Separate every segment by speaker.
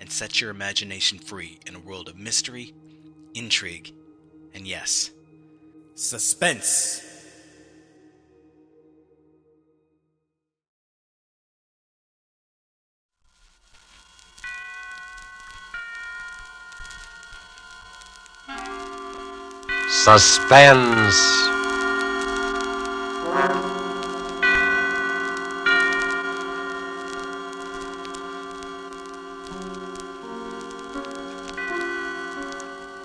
Speaker 1: and set your imagination free in a world of mystery, intrigue, and yes, suspense.
Speaker 2: Suspense.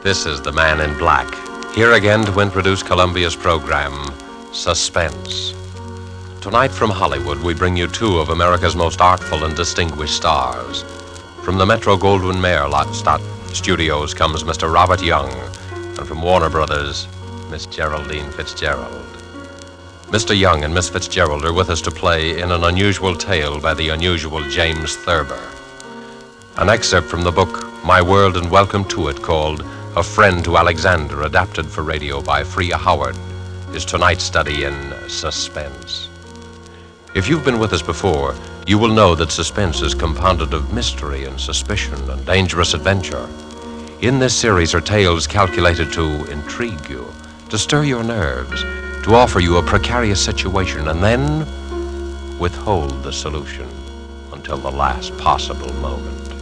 Speaker 2: This is the Man in Black, here again to introduce Columbia's program, Suspense. Tonight from Hollywood, we bring you two of America's most artful and distinguished stars. From the Metro Goldwyn Mayer Studios comes Mr. Robert Young, and from Warner Brothers, Miss Geraldine Fitzgerald. Mr. Young and Miss Fitzgerald are with us to play in an unusual tale by the unusual James Thurber. An excerpt from the book My World and Welcome to It, called A Friend to Alexander, adapted for radio by Freya Howard, is tonight's study in suspense. If you've been with us before, you will know that suspense is compounded of mystery and suspicion and dangerous adventure. In this series are tales calculated to intrigue you, to stir your nerves, to offer you a precarious situation, and then withhold the solution until the last possible moment.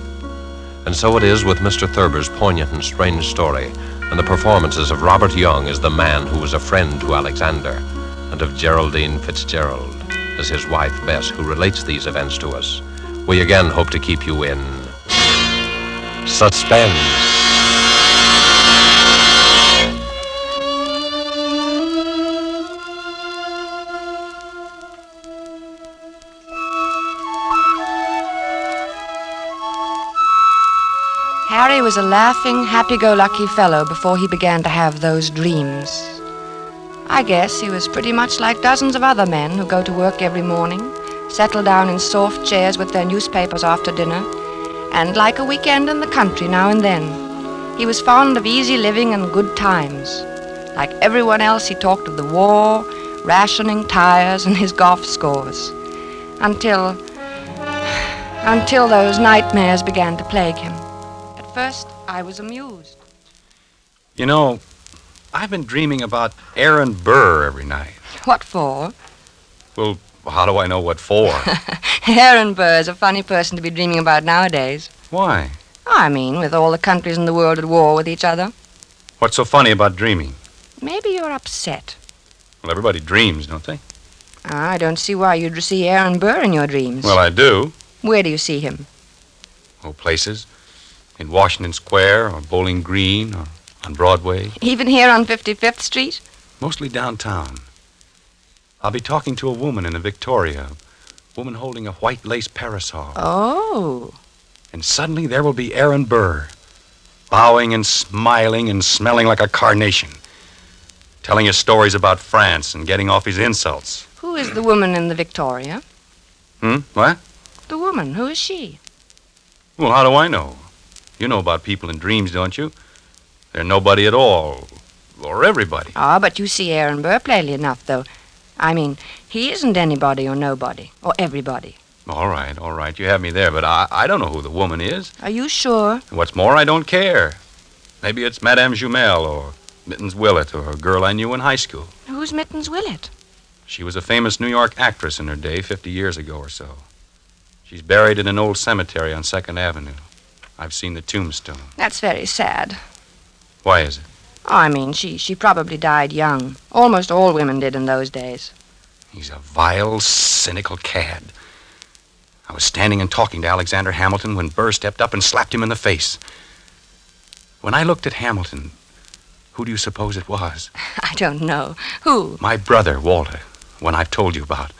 Speaker 2: And so it is with Mr. Thurber's poignant and strange story, and the performances of Robert Young as the man who was a friend to Alexander, and of Geraldine Fitzgerald as his wife Bess, who relates these events to us. We again hope to keep you in suspense.
Speaker 3: Was a laughing, happy go lucky fellow before he began to have those dreams. I guess he was pretty much like dozens of other men who go to work every morning, settle down in soft chairs with their newspapers after dinner, and like a weekend in the country now and then. He was fond of easy living and good times. Like everyone else, he talked of the war, rationing tires, and his golf scores. Until. until those nightmares began to plague him. First, I was amused.
Speaker 4: You know, I've been dreaming about Aaron Burr every night.
Speaker 3: What for?
Speaker 4: Well, how do I know what for?
Speaker 3: Aaron Burr is a funny person to be dreaming about nowadays.
Speaker 4: Why?
Speaker 3: I mean, with all the countries in the world at war with each other.
Speaker 4: What's so funny about dreaming?
Speaker 3: Maybe you're upset.
Speaker 4: Well, everybody dreams, don't they?
Speaker 3: Ah, I don't see why you'd see Aaron Burr in your dreams.
Speaker 4: Well, I do.
Speaker 3: Where do you see him?
Speaker 4: Oh, places. In Washington Square, or Bowling Green, or on Broadway.
Speaker 3: Even here on 55th Street?
Speaker 4: Mostly downtown. I'll be talking to a woman in a Victoria, a woman holding a white lace parasol.
Speaker 3: Oh.
Speaker 4: And suddenly there will be Aaron Burr, bowing and smiling and smelling like a carnation, telling his stories about France and getting off his insults.
Speaker 3: Who is the woman in the Victoria?
Speaker 4: Hmm? What?
Speaker 3: The woman. Who is she?
Speaker 4: Well, how do I know? You know about people in dreams, don't you? They're nobody at all. Or everybody.
Speaker 3: Ah, but you see Aaron Burr plainly enough, though. I mean, he isn't anybody or nobody, or everybody.
Speaker 4: All right, all right. You have me there, but I, I don't know who the woman is.
Speaker 3: Are you sure?
Speaker 4: And what's more, I don't care. Maybe it's Madame Jumel or Mittens Willett or a girl I knew in high school.
Speaker 3: Who's Mittens Willett?
Speaker 4: She was a famous New York actress in her day, 50 years ago or so. She's buried in an old cemetery on Second Avenue. I've seen the tombstone.
Speaker 3: That's very sad.
Speaker 4: Why is it?
Speaker 3: Oh, I mean, she, she probably died young. Almost all women did in those days.
Speaker 4: He's a vile, cynical cad. I was standing and talking to Alexander Hamilton when Burr stepped up and slapped him in the face. When I looked at Hamilton, who do you suppose it was?
Speaker 3: I don't know. Who?
Speaker 4: My brother, Walter, one I've told you about.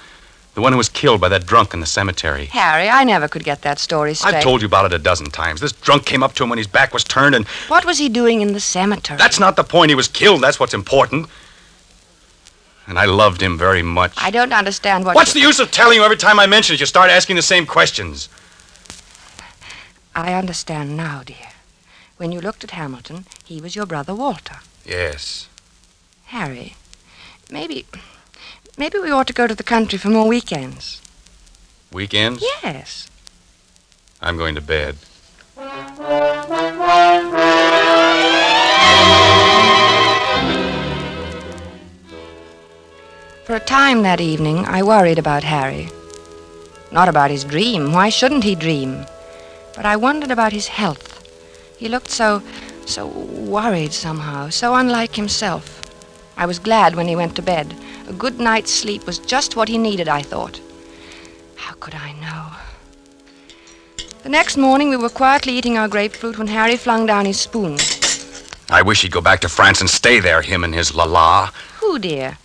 Speaker 4: The one who was killed by that drunk in the cemetery.
Speaker 3: Harry, I never could get that story straight.
Speaker 4: I've told you about it a dozen times. This drunk came up to him when his back was turned, and
Speaker 3: What was he doing in the cemetery?
Speaker 4: that's not the point. He was killed. That's what's important. And I loved him very much.
Speaker 3: I don't understand what.
Speaker 4: What's
Speaker 3: you...
Speaker 4: the use of telling you every time I mention it? You start asking the same questions.
Speaker 3: I understand now, dear. When you looked at Hamilton, he was your brother Walter.
Speaker 4: Yes.
Speaker 3: Harry, maybe. Maybe we ought to go to the country for more weekends.
Speaker 4: Weekends?
Speaker 3: Yes.
Speaker 4: I'm going to bed.
Speaker 3: For a time that evening, I worried about Harry. Not about his dream. Why shouldn't he dream? But I wondered about his health. He looked so, so worried somehow, so unlike himself. I was glad when he went to bed. A good night's sleep was just what he needed, I thought. How could I know? The next morning, we were quietly eating our grapefruit when Harry flung down his spoon.
Speaker 4: I wish he'd go back to France and stay there, him and his la-la.
Speaker 3: Who, dear?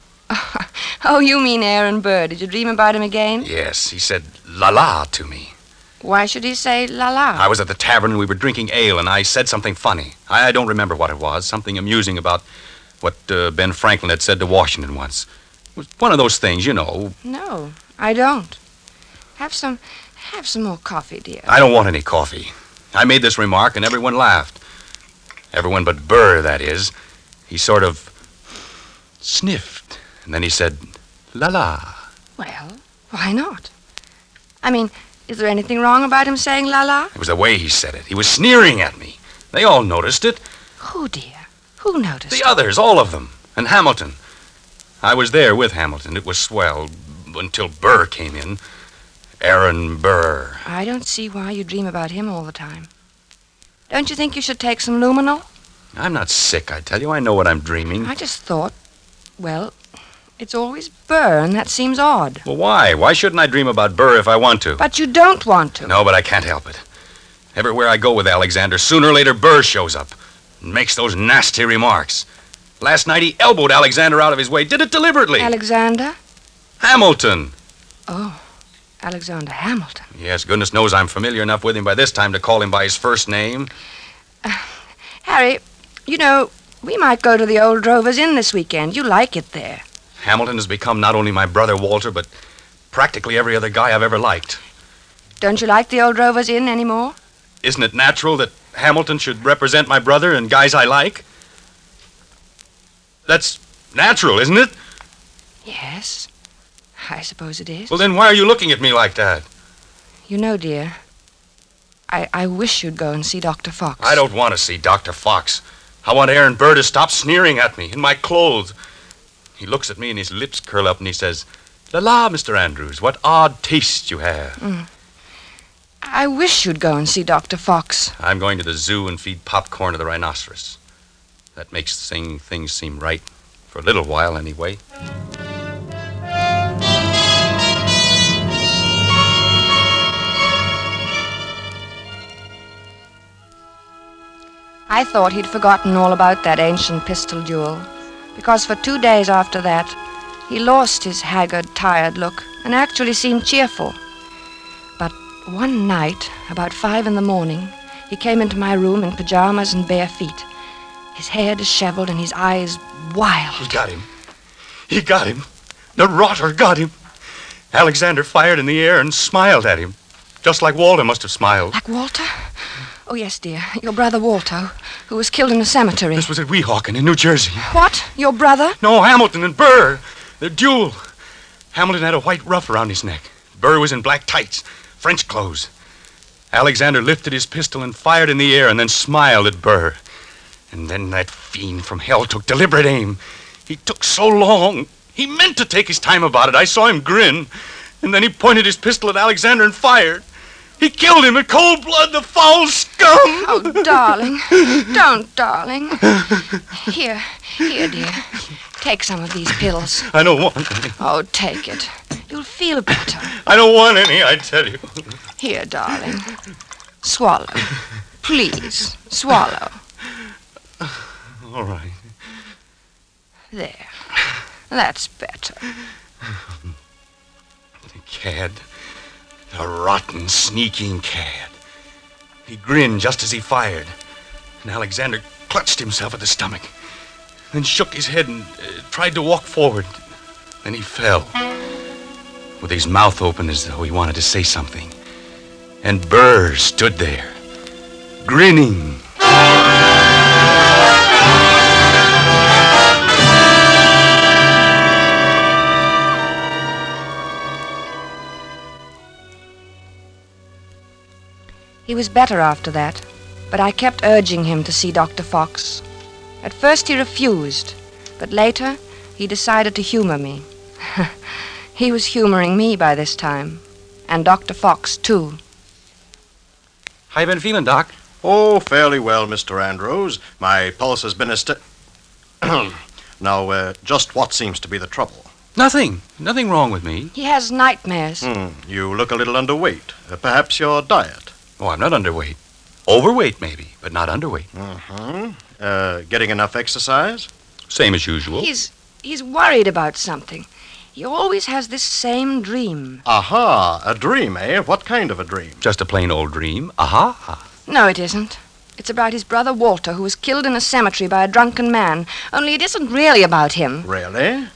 Speaker 3: oh, you mean Aaron Burr. Did you dream about him again?
Speaker 4: Yes, he said la-la to me.
Speaker 3: Why should he say la la?
Speaker 4: I was at the tavern and we were drinking ale, and I said something funny. I, I don't remember what it was. Something amusing about what uh, Ben Franklin had said to Washington once. It was one of those things, you know.
Speaker 3: No, I don't. Have some, have some more coffee, dear.
Speaker 4: I don't want any coffee. I made this remark, and everyone laughed. Everyone but Burr, that is. He sort of sniffed, and then he said, la la.
Speaker 3: Well, why not? I mean, is there anything wrong about him saying la la?
Speaker 4: It was the way he said it. He was sneering at me. They all noticed it.
Speaker 3: Who, dear? Who noticed?
Speaker 4: The others, all of them. And Hamilton. I was there with Hamilton. It was swell until Burr came in. Aaron Burr.
Speaker 3: I don't see why you dream about him all the time. Don't you think you should take some luminal?
Speaker 4: I'm not sick, I tell you. I know what I'm dreaming.
Speaker 3: I just thought, well, it's always Burr, and that seems odd.
Speaker 4: Well, why? Why shouldn't I dream about Burr if I want to?
Speaker 3: But you don't want to.
Speaker 4: No, but I can't help it. Everywhere I go with Alexander, sooner or later Burr shows up and makes those nasty remarks. Last night he elbowed Alexander out of his way, did it deliberately.
Speaker 3: Alexander?
Speaker 4: Hamilton.
Speaker 3: Oh, Alexander Hamilton.
Speaker 4: Yes, goodness knows I'm familiar enough with him by this time to call him by his first name.
Speaker 3: Uh, Harry, you know, we might go to the old Drovers Inn this weekend. You like it there.
Speaker 4: Hamilton has become not only my brother Walter, but practically every other guy I've ever liked.
Speaker 3: Don't you like the old Drovers Inn anymore?
Speaker 4: Isn't it natural that Hamilton should represent my brother and guys I like? That's natural, isn't it?
Speaker 3: Yes, I suppose it is.
Speaker 4: Well, then why are you looking at me like that?
Speaker 3: You know, dear, I, I wish you'd go and see Dr. Fox.
Speaker 4: I don't want to see Dr. Fox. I want Aaron Burr to stop sneering at me in my clothes. He looks at me and his lips curl up and he says, La la, Mr. Andrews, what odd taste you have. Mm.
Speaker 3: I wish you'd go and see Dr. Fox.
Speaker 4: I'm going to the zoo and feed popcorn to the rhinoceros. That makes thing, things seem right. For a little while, anyway.
Speaker 3: I thought he'd forgotten all about that ancient pistol duel, because for two days after that, he lost his haggard, tired look and actually seemed cheerful. But one night, about five in the morning, he came into my room in pajamas and bare feet, his hair disheveled and his eyes wild.
Speaker 4: He got him. He got him. The rotter got him. Alexander fired in the air and smiled at him, just like Walter must have smiled.
Speaker 3: Like Walter? Oh, yes, dear. Your brother Walter, who was killed in the cemetery.
Speaker 4: This was at Weehawken in New Jersey.
Speaker 3: What? Your brother?
Speaker 4: No, Hamilton and Burr. The duel. Hamilton had a white ruff around his neck. Burr was in black tights, French clothes. Alexander lifted his pistol and fired in the air and then smiled at Burr. And then that fiend from hell took deliberate aim. He took so long. He meant to take his time about it. I saw him grin. And then he pointed his pistol at Alexander and fired. He killed him in cold blood, the foul scum!
Speaker 3: Oh, darling. Don't, darling. Here, here, dear. Take some of these pills.
Speaker 4: I don't want any.
Speaker 3: Oh, take it. You'll feel better.
Speaker 4: I don't want any, I tell you.
Speaker 3: Here, darling. Swallow. Please, swallow.
Speaker 4: All right.
Speaker 3: There. That's better.
Speaker 4: The Cad. The rotten, sneaking cad. He grinned just as he fired, and Alexander clutched himself at the stomach, then shook his head and uh, tried to walk forward. Then he fell, with his mouth open as though he wanted to say something. And Burr stood there, grinning.
Speaker 3: He was better after that, but I kept urging him to see Dr. Fox. At first he refused, but later he decided to humor me. he was humoring me by this time, and Dr. Fox, too.
Speaker 4: How you been feeling, Doc?
Speaker 5: Oh, fairly well, Mr. Andrews. My pulse has been a st- Now, uh, just what seems to be the trouble?
Speaker 4: Nothing. Nothing wrong with me.
Speaker 3: He has nightmares.
Speaker 5: Hmm, you look a little underweight. Uh, perhaps your diet.
Speaker 4: Oh, I'm not underweight. Overweight, maybe, but not underweight.
Speaker 5: Mm-hmm. Uh, getting enough exercise?
Speaker 4: Same as usual.
Speaker 3: He's he's worried about something. He always has this same dream.
Speaker 5: Aha, a dream, eh? What kind of a dream?
Speaker 4: Just a plain old dream. Aha.
Speaker 3: No, it isn't. It's about his brother Walter, who was killed in a cemetery by a drunken man. Only it isn't really about him.
Speaker 5: Really?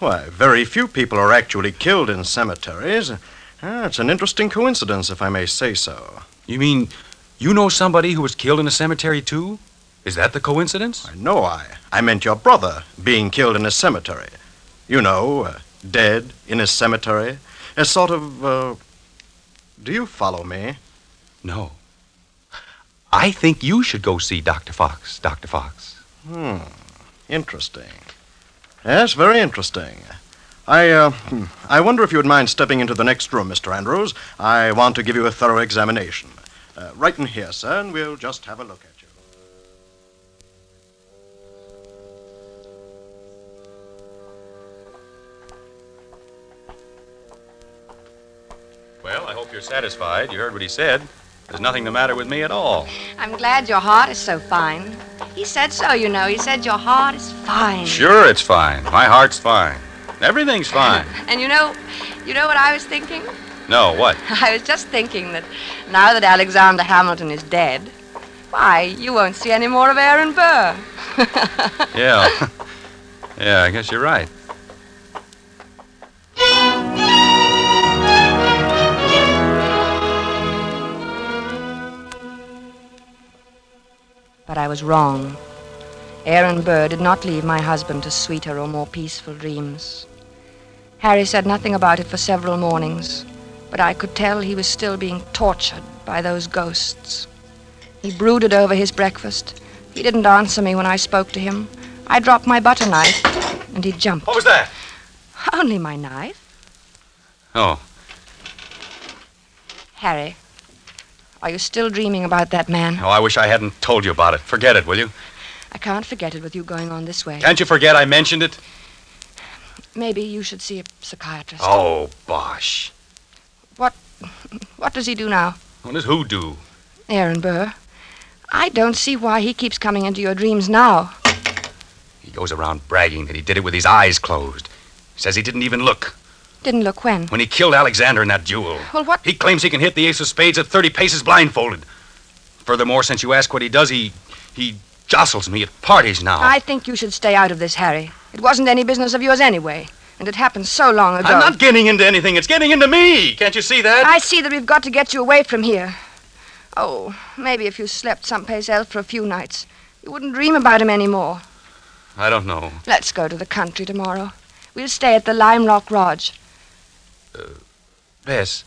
Speaker 5: Why, very few people are actually killed in cemeteries. Ah, it's an interesting coincidence, if I may say so.
Speaker 4: You mean you know somebody who was killed in a cemetery, too? Is that the coincidence?
Speaker 5: No, I. I meant your brother being killed in a cemetery. You know, uh, dead in a cemetery. A sort of. Uh, do you follow me?
Speaker 4: No. I think you should go see Dr. Fox, Dr. Fox.
Speaker 5: Hmm. Interesting. Yes, very interesting. I, uh, hmm, I wonder if you would mind stepping into the next room, Mr. Andrews. I want to give you a thorough examination. Uh, right in here, sir, and we'll just have a look at you.
Speaker 4: Well, I hope you're satisfied. You heard what he said. There's nothing the matter with me at all.
Speaker 3: I'm glad your heart is so fine. He said so, you know. He said your heart is fine.
Speaker 4: Sure, it's fine. My heart's fine. Everything's fine.
Speaker 3: And you know, you know what I was thinking?
Speaker 4: No, what?
Speaker 3: I was just thinking that now that Alexander Hamilton is dead, why, you won't see any more of Aaron Burr.
Speaker 4: Yeah. yeah, I guess you're right.
Speaker 3: But I was wrong. Aaron Burr did not leave my husband to sweeter or more peaceful dreams. Harry said nothing about it for several mornings, but I could tell he was still being tortured by those ghosts. He brooded over his breakfast. He didn't answer me when I spoke to him. I dropped my butter knife, and he jumped.
Speaker 4: What was that?
Speaker 3: Only my knife.
Speaker 4: Oh,
Speaker 3: Harry, are you still dreaming about that man?
Speaker 4: oh, I wish I hadn't told you about it. Forget it, will you?
Speaker 3: I can't forget it with you going on this way.
Speaker 4: Can't you forget I mentioned it?
Speaker 3: Maybe you should see a psychiatrist.
Speaker 4: Oh, bosh.
Speaker 3: What what does he do now?
Speaker 4: What does who do?
Speaker 3: Aaron Burr. I don't see why he keeps coming into your dreams now.
Speaker 4: He goes around bragging that he did it with his eyes closed. Says he didn't even look.
Speaker 3: Didn't look when.
Speaker 4: When he killed Alexander in that duel.
Speaker 3: Well, what?
Speaker 4: He claims he can hit the ace of spades at 30 paces blindfolded. Furthermore, since you ask what he does, he. he jostles me at parties now.
Speaker 3: I think you should stay out of this, Harry. It wasn't any business of yours anyway, and it happened so long ago.
Speaker 4: I'm not getting into anything. It's getting into me. Can't you see that?
Speaker 3: I see that we've got to get you away from here. Oh, maybe if you slept someplace else for a few nights, you wouldn't dream about him anymore.
Speaker 4: I don't know.
Speaker 3: Let's go to the country tomorrow. We'll stay at the Lime Rock Lodge.
Speaker 4: Uh, Bess,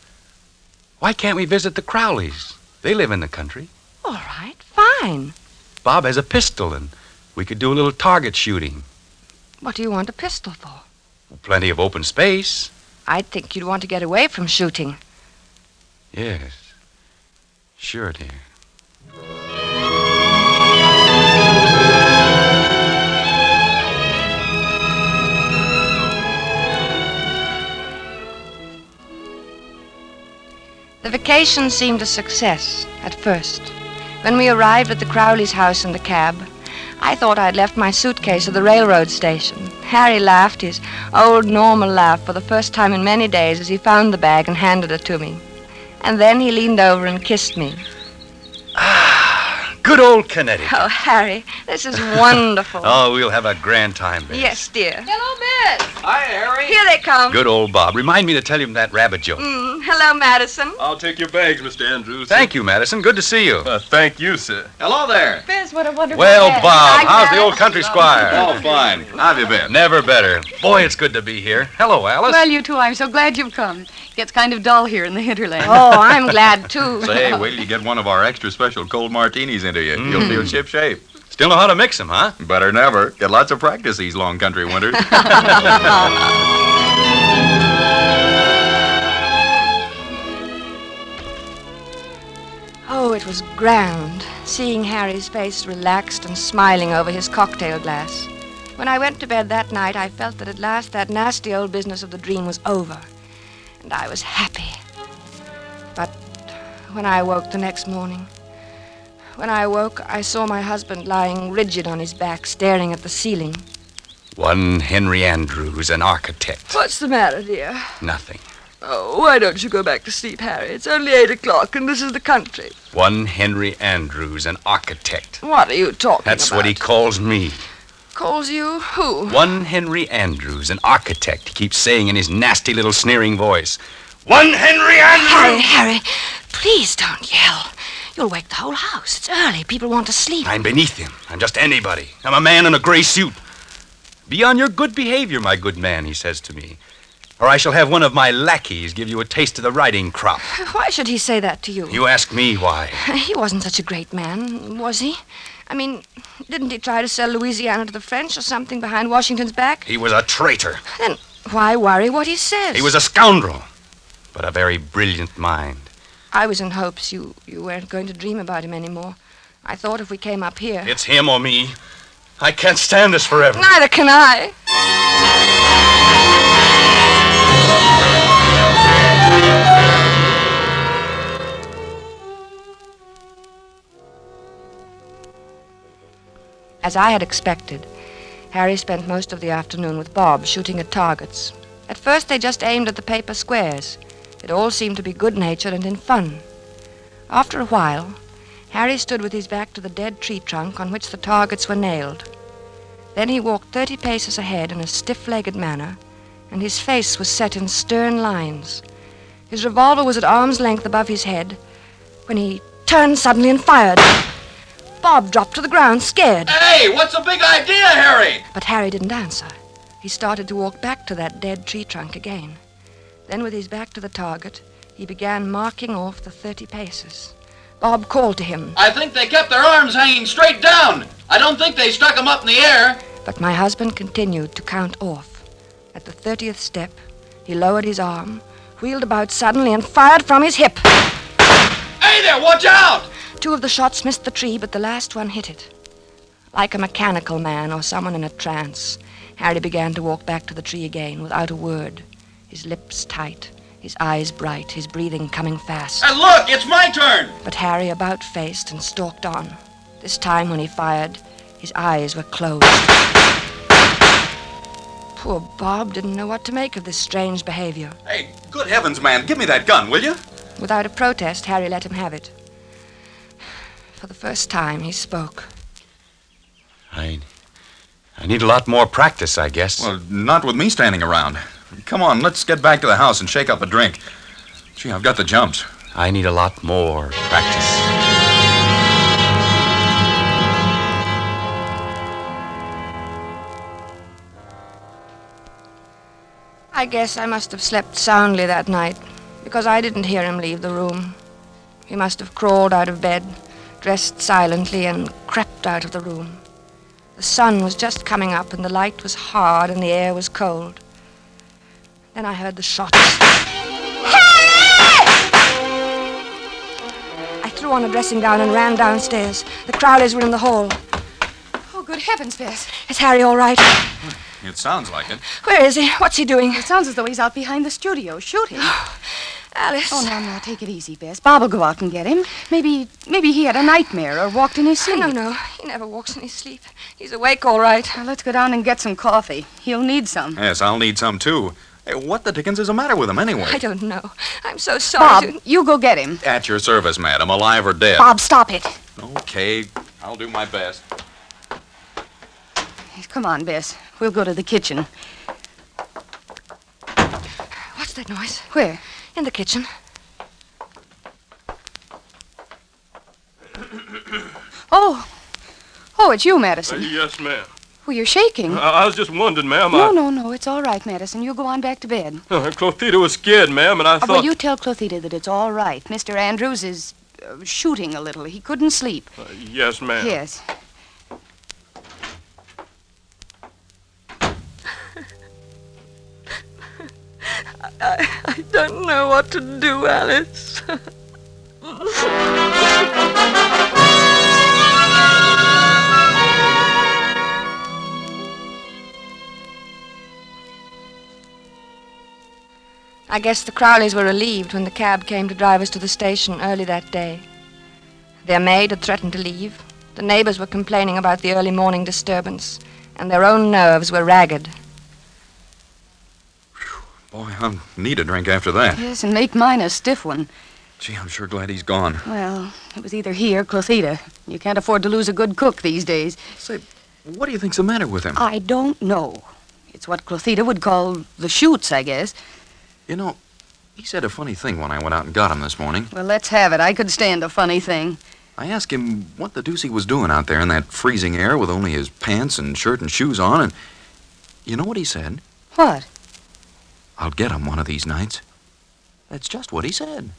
Speaker 4: why can't we visit the Crowleys? They live in the country.
Speaker 3: All right, fine.
Speaker 4: Bob has a pistol, and we could do a little target shooting.
Speaker 3: What do you want a pistol for?
Speaker 4: Plenty of open space.
Speaker 3: I'd think you'd want to get away from shooting.
Speaker 4: Yes. Sure, dear.
Speaker 3: The vacation seemed a success at first. When we arrived at the Crowley's house in the cab, I thought I'd left my suitcase at the railroad station. Harry laughed his old normal laugh for the first time in many days as he found the bag and handed it to me. And then he leaned over and kissed me.
Speaker 4: Good old Connecticut.
Speaker 3: Oh, Harry, this is wonderful.
Speaker 4: Oh, we'll have a grand time, Bess.
Speaker 3: Yes, dear.
Speaker 6: Hello, Miss.
Speaker 7: Hi, Harry.
Speaker 3: Here they come.
Speaker 4: Good old Bob. Remind me to tell him that rabbit joke.
Speaker 3: Mm, hello, Madison.
Speaker 7: I'll take your bags, Mr. Andrews.
Speaker 4: Thank you, Madison. Good to see you.
Speaker 7: Uh, thank you, sir. Hello there.
Speaker 6: Bess, what a wonderful
Speaker 4: Well,
Speaker 6: day.
Speaker 4: Bob,
Speaker 3: Hi,
Speaker 4: how's the old country squire?
Speaker 7: Oh, fine. How have you been?
Speaker 4: Never better. Boy, it's good to be here. Hello, Alice.
Speaker 6: Well, you too. I'm so glad you've come. It gets kind of dull here in the hinterland.
Speaker 3: Oh, I'm glad too.
Speaker 7: Say, wait till you get one of our extra special cold martinis into you. You'll hmm. feel ship shape.
Speaker 4: Still know how to mix them, huh?
Speaker 7: Better than ever. Get lots of practice these long country winters.
Speaker 3: Oh, it was grand, seeing Harry's face relaxed and smiling over his cocktail glass. When I went to bed that night, I felt that at last that nasty old business of the dream was over, and I was happy. But when I awoke the next morning, when I awoke, I saw my husband lying rigid on his back, staring at the ceiling.
Speaker 4: One Henry Andrews, an architect.
Speaker 3: What's the matter, dear?
Speaker 4: Nothing.
Speaker 3: Oh, why don't you go back to sleep, Harry? It's only eight o'clock, and this is the country.
Speaker 4: One Henry Andrews, an architect.
Speaker 3: What are you talking
Speaker 4: That's
Speaker 3: about?
Speaker 4: what he calls me.
Speaker 3: Calls you. Who?
Speaker 4: One Henry Andrews, an architect. He keeps saying in his nasty little sneering voice. One Henry Andrews!
Speaker 3: Harry, Harry, please don't yell. You'll wake the whole house. It's early. People want to sleep.
Speaker 4: I'm beneath him. I'm just anybody. I'm a man in a gray suit. Be on your good behavior, my good man, he says to me. Or I shall have one of my lackeys give you a taste of the riding crop.
Speaker 3: Why should he say that to you?
Speaker 4: You ask me why.
Speaker 3: He wasn't such a great man, was he? I mean, didn't he try to sell Louisiana to the French or something behind Washington's back?
Speaker 4: He was a traitor.
Speaker 3: Then why worry what he says?
Speaker 4: He was a scoundrel, but a very brilliant mind.
Speaker 3: I was in hopes you, you weren't going to dream about him anymore. I thought if we came up here.
Speaker 4: It's him or me. I can't stand this forever.
Speaker 3: Neither can I. As I had expected, Harry spent most of the afternoon with Bob shooting at targets. At first, they just aimed at the paper squares. It all seemed to be good natured and in fun. After a while, Harry stood with his back to the dead tree trunk on which the targets were nailed. Then he walked thirty paces ahead in a stiff legged manner, and his face was set in stern lines. His revolver was at arm's length above his head when he turned suddenly and fired. Bob dropped to the ground, scared.
Speaker 7: hey, what's the big idea, Harry?
Speaker 3: But Harry didn't answer. He started to walk back to that dead tree trunk again. Then, with his back to the target, he began marking off the 30 paces. Bob called to him,
Speaker 8: I think they kept their arms hanging straight down. I don't think they stuck 'em up in the air.
Speaker 3: but my husband continued to count off. At the 30th step, he lowered his arm, wheeled about suddenly, and fired from his hip.
Speaker 8: Hey there, watch out!
Speaker 3: Two of the shots missed the tree, but the last one hit it. Like a mechanical man or someone in a trance, Harry began to walk back to the tree again without a word, his lips tight, his eyes bright, his breathing coming fast.
Speaker 8: And look, it's my turn.
Speaker 3: But Harry about faced and stalked on. This time, when he fired, his eyes were closed. Poor Bob didn't know what to make of this strange behavior.
Speaker 7: Hey, good heavens, man. Give me that gun, will you?
Speaker 3: Without a protest, Harry let him have it. For the first time, he spoke.
Speaker 4: I, I need a lot more practice, I guess.
Speaker 7: Well, not with me standing around. Come on, let's get back to the house and shake up a drink. Gee, I've got the jumps.
Speaker 4: I need a lot more practice.
Speaker 3: I guess I must have slept soundly that night, because I didn't hear him leave the room. He must have crawled out of bed, dressed silently, and crept out of the room. The sun was just coming up, and the light was hard, and the air was cold. Then I heard the shots. Harry! I threw on a dressing gown and ran downstairs. The Crowleys were in the hall.
Speaker 6: Oh, good heavens, Bess.
Speaker 3: Is Harry all right?
Speaker 7: It sounds like it.
Speaker 3: Where is he? What's he doing?
Speaker 6: It sounds as though he's out behind the studio shooting.
Speaker 3: Alice.
Speaker 6: Oh, no, no, take it easy, Bess. Bob will go out and get him. Maybe, maybe he had a nightmare or walked in his sleep.
Speaker 3: No, no, he never walks in his sleep. He's awake all right.
Speaker 6: Now, let's go down and get some coffee. He'll need some.
Speaker 7: Yes, I'll need some too. Hey, what the dickens is the matter with him anyway?
Speaker 3: I don't know. I'm so sorry.
Speaker 6: Bob,
Speaker 3: to-
Speaker 6: you go get him.
Speaker 7: At your service, madam, alive or dead.
Speaker 6: Bob, stop it.
Speaker 7: Okay, I'll do my best.
Speaker 6: Come on, Bess. We'll go to the kitchen.
Speaker 3: What's that noise?
Speaker 6: Where?
Speaker 3: In the kitchen.
Speaker 6: Oh. Oh, it's you, Madison.
Speaker 9: yes, ma'am.
Speaker 6: Well, you're shaking.
Speaker 9: I, I was just wondering, ma'am.
Speaker 6: no,
Speaker 9: I,
Speaker 6: no, no. It's all right, Madison. You go on back to bed.
Speaker 9: Uh, Clothita was scared, ma'am, and I
Speaker 6: Oh,
Speaker 9: thought.
Speaker 6: well, you tell Clothita that it's all right. Mr. Andrews is uh, shooting a little. He couldn't sleep.
Speaker 9: Uh, yes, ma'am.
Speaker 6: Yes.
Speaker 3: I, I don't know what to do, Alice. I guess the Crowleys were relieved when the cab came to drive us to the station early that day. Their maid had threatened to leave. The neighbors were complaining about the early morning disturbance, and their own nerves were ragged.
Speaker 7: Boy, I'll need a drink after that.
Speaker 6: Yes, and make mine a stiff one.
Speaker 7: Gee, I'm sure glad he's gone.
Speaker 6: Well, it was either he or Clothita. You can't afford to lose a good cook these days.
Speaker 7: Say, what do you think's the matter with him?
Speaker 6: I don't know. It's what Clothita would call the shoots, I guess.
Speaker 7: You know, he said a funny thing when I went out and got him this morning.
Speaker 6: Well, let's have it. I could stand a funny thing.
Speaker 7: I asked him what the deuce he was doing out there in that freezing air with only his pants and shirt and shoes on, and you know what he said?
Speaker 6: What?
Speaker 7: I'll get him one of these nights. That's just what he said.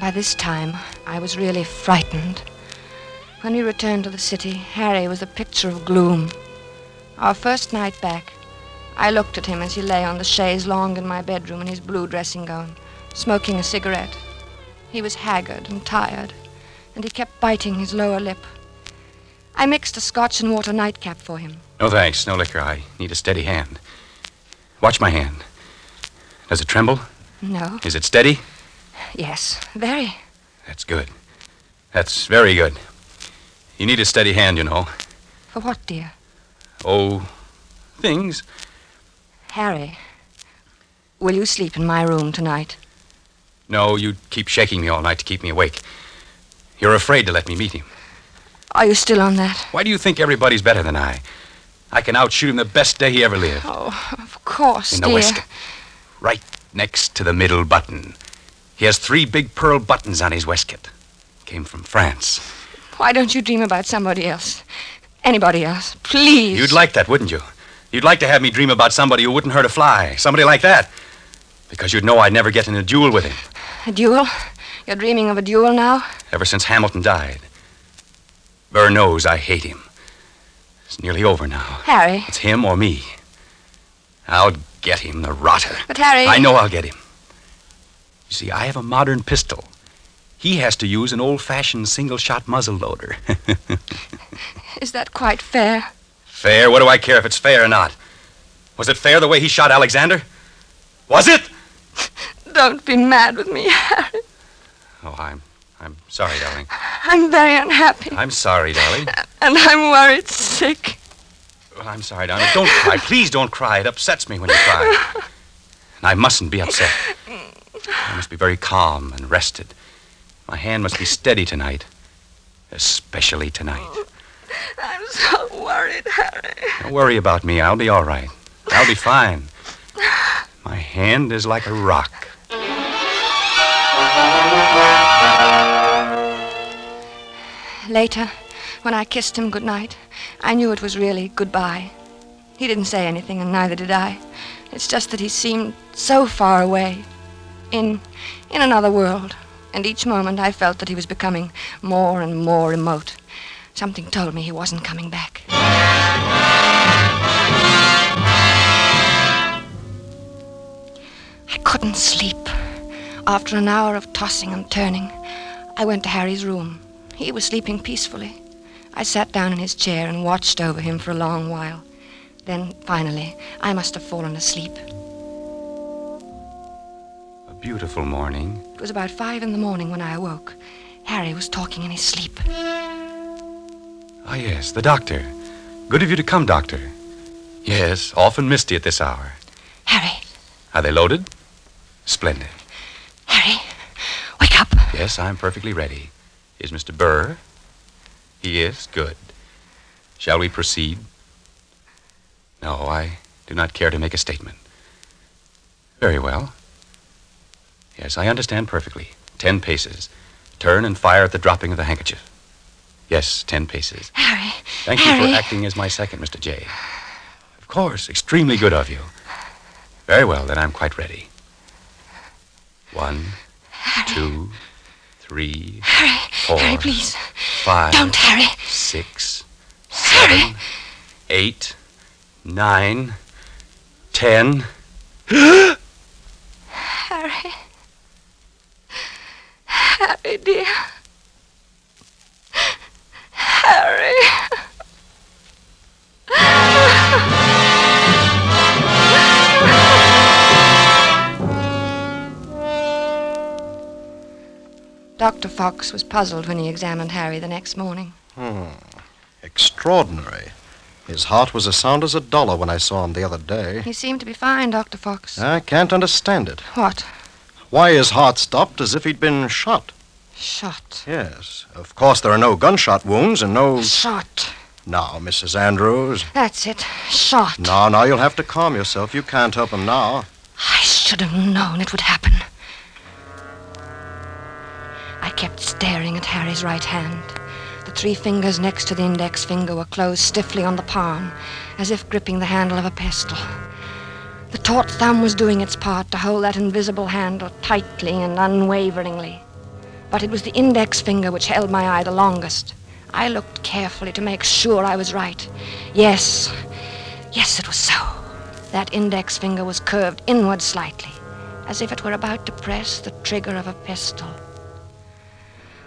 Speaker 3: By this time, I was really frightened. When we returned to the city, Harry was a picture of gloom. Our first night back, I looked at him as he lay on the chaise longue in my bedroom in his blue dressing gown, smoking a cigarette. He was haggard and tired, and he kept biting his lower lip. I mixed a scotch and water nightcap for him.
Speaker 4: No thanks, no liquor. I need a steady hand. Watch my hand. Does it tremble?
Speaker 3: No.
Speaker 4: Is it steady?
Speaker 3: Yes, very.
Speaker 4: That's good. That's very good. You need a steady hand, you know.
Speaker 3: For what, dear?
Speaker 4: Oh, things.
Speaker 3: Harry, will you sleep in my room tonight?
Speaker 4: No, you'd keep shaking me all night to keep me awake. You're afraid to let me meet him.
Speaker 3: Are you still on that?
Speaker 4: Why do you think everybody's better than I? I can outshoot him the best day he ever lived.
Speaker 3: Oh, of course,
Speaker 4: in the
Speaker 3: dear.
Speaker 4: waistcoat. Right next to the middle button. He has three big pearl buttons on his waistcoat. Came from France.
Speaker 3: Why don't you dream about somebody else? Anybody else? Please.
Speaker 4: You'd like that, wouldn't you? You'd like to have me dream about somebody who wouldn't hurt a fly. Somebody like that. Because you'd know I'd never get in a duel with him.
Speaker 3: A duel? You're dreaming of a duel now?
Speaker 4: Ever since Hamilton died. Burr knows I hate him. It's nearly over now.
Speaker 3: Harry.
Speaker 4: It's him or me. I'll get him, the rotter.
Speaker 3: But, Harry.
Speaker 4: I know I'll get him. You see, I have a modern pistol. He has to use an old fashioned single shot muzzle loader.
Speaker 3: Is that quite fair?
Speaker 4: fair? What do I care if it's fair or not? Was it fair the way he shot Alexander? Was it?
Speaker 3: Don't be mad with me, Harry.
Speaker 4: Oh, I'm I'm sorry, darling.
Speaker 3: I'm very unhappy.
Speaker 4: I'm sorry, darling.
Speaker 3: And I'm worried sick.
Speaker 4: Well, I'm sorry, darling. Don't cry. Please don't cry. It upsets me when you cry. And I mustn't be upset. I must be very calm and rested. My hand must be steady tonight. Especially tonight.
Speaker 3: I'm so worried, Harry.
Speaker 4: Don't worry about me. I'll be all right. I'll be fine. My hand is like a rock.
Speaker 3: Later, when I kissed him goodnight, I knew it was really goodbye. He didn't say anything, and neither did I. It's just that he seemed so far away, in in another world, and each moment I felt that he was becoming more and more remote. Something told me he wasn't coming back. I couldn't sleep. After an hour of tossing and turning, I went to Harry's room. He was sleeping peacefully. I sat down in his chair and watched over him for a long while. Then, finally, I must have fallen asleep.
Speaker 4: A beautiful morning.
Speaker 3: It was about five in the morning when I awoke. Harry was talking in his sleep.
Speaker 4: Ah, yes, the doctor. Good of you to come, doctor. Yes, often misty at this hour.
Speaker 3: Harry,
Speaker 4: Are they loaded? Splendid.
Speaker 3: Harry, wake up.
Speaker 4: Yes, I'm perfectly ready. Is Mr. Burr? He is? Good. Shall we proceed? No, I do not care to make a statement. Very well. Yes, I understand perfectly. Ten paces. Turn and fire at the dropping of the handkerchief. Yes, ten paces.
Speaker 3: Harry.
Speaker 4: Thank
Speaker 3: Harry.
Speaker 4: you for acting as my second, Mr. J. Of course, extremely good of you. Very well, then I'm quite ready. One, two, three,
Speaker 3: Harry.
Speaker 4: four,
Speaker 3: Harry, please.
Speaker 4: five,
Speaker 3: Don't, Harry.
Speaker 4: six, seven, eight, nine, ten.
Speaker 3: Harry. Harry, dear. Dr. Fox was puzzled when he examined Harry the next morning.
Speaker 5: Hmm. Extraordinary. His heart was as sound as a dollar when I saw him the other day.
Speaker 3: He seemed to be fine, Dr. Fox.
Speaker 5: I can't understand it.
Speaker 3: What?
Speaker 5: Why his heart stopped as if he'd been shot.
Speaker 3: Shot.
Speaker 5: Yes. Of course, there are no gunshot wounds and no.
Speaker 3: Shot.
Speaker 5: Now, Mrs. Andrews.
Speaker 3: That's it. Shot.
Speaker 5: Now, now, you'll have to calm yourself. You can't help him now.
Speaker 3: I should have known it would happen. Kept staring at Harry's right hand. The three fingers next to the index finger were closed stiffly on the palm, as if gripping the handle of a pistol. The taut thumb was doing its part to hold that invisible handle tightly and unwaveringly. But it was the index finger which held my eye the longest. I looked carefully to make sure I was right. Yes, yes, it was so. That index finger was curved inward slightly, as if it were about to press the trigger of a pistol.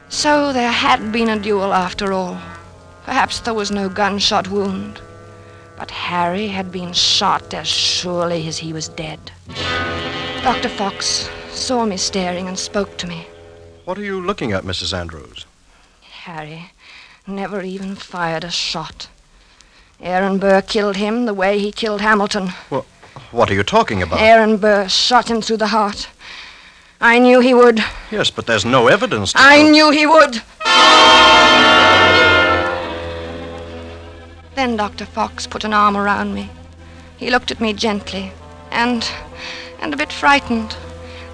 Speaker 3: So there had been a duel after all. Perhaps there was no gunshot wound. But Harry had been shot as surely as he was dead. Dr. Fox saw me staring and spoke to me.
Speaker 5: What are you looking at, Mrs. Andrews?
Speaker 3: Harry never even fired a shot. Aaron Burr killed him the way he killed Hamilton.
Speaker 5: Well, What are you talking about?
Speaker 3: Aaron Burr shot him through the heart. I knew he would.
Speaker 5: Yes, but there's no evidence. To
Speaker 3: I knew he would. Then Dr. Fox put an arm around me. He looked at me gently and and a bit frightened,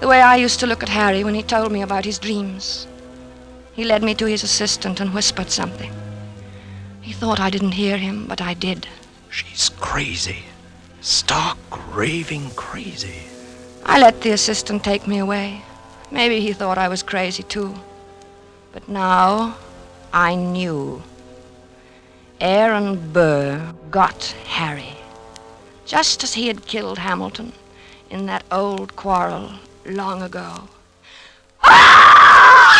Speaker 3: the way I used to look at Harry when he told me about his dreams. He led me to his assistant and whispered something. He thought I didn't hear him, but I did.
Speaker 5: She's crazy. Stark, raving crazy.
Speaker 3: I let the assistant take me away. Maybe he thought I was crazy too. But now I knew. Aaron Burr got Harry. Just as he had killed Hamilton in that old quarrel long ago. I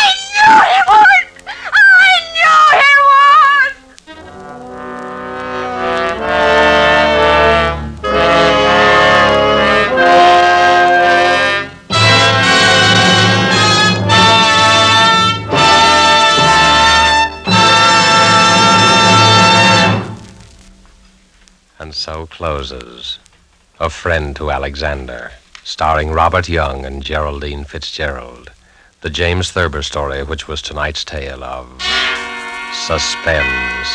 Speaker 2: closes A Friend to Alexander, starring Robert Young and Geraldine Fitzgerald. The James Thurber story, which was tonight's tale of suspense.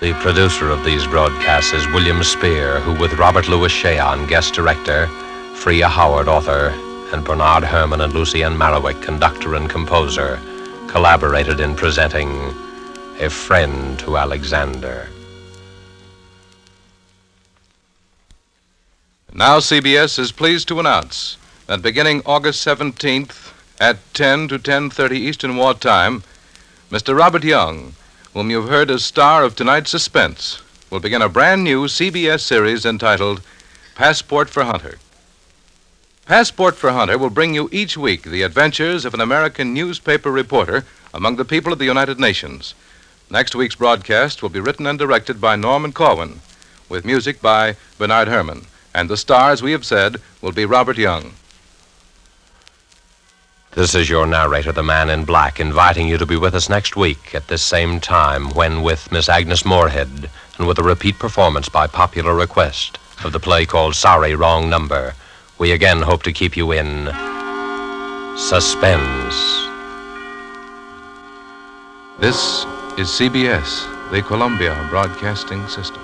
Speaker 2: The producer of these broadcasts is William Spier, who, with Robert Lewis Shayon, guest director, Freya Howard, author, and Bernard Herrmann and Lucien Moraweck, conductor and composer, collaborated in presenting A Friend to Alexander.
Speaker 10: Now, CBS is pleased to announce that beginning August 17th at 10 to 10:30 Eastern War Time, Mr. Robert Young, whom you've heard as star of tonight's suspense, will begin a brand new CBS series entitled Passport for Hunter. Passport for Hunter will bring you each week the adventures of an American newspaper reporter among the people of the United Nations. Next week's broadcast will be written and directed by Norman Corwin, with music by Bernard Herrmann. And the stars, we have said, will be Robert Young.
Speaker 2: This is your narrator, the man in black, inviting you to be with us next week at this same time when, with Miss Agnes Moorehead and with a repeat performance by popular request of the play called Sorry, Wrong Number, we again hope to keep you in suspense.
Speaker 10: This is CBS, the Columbia Broadcasting System.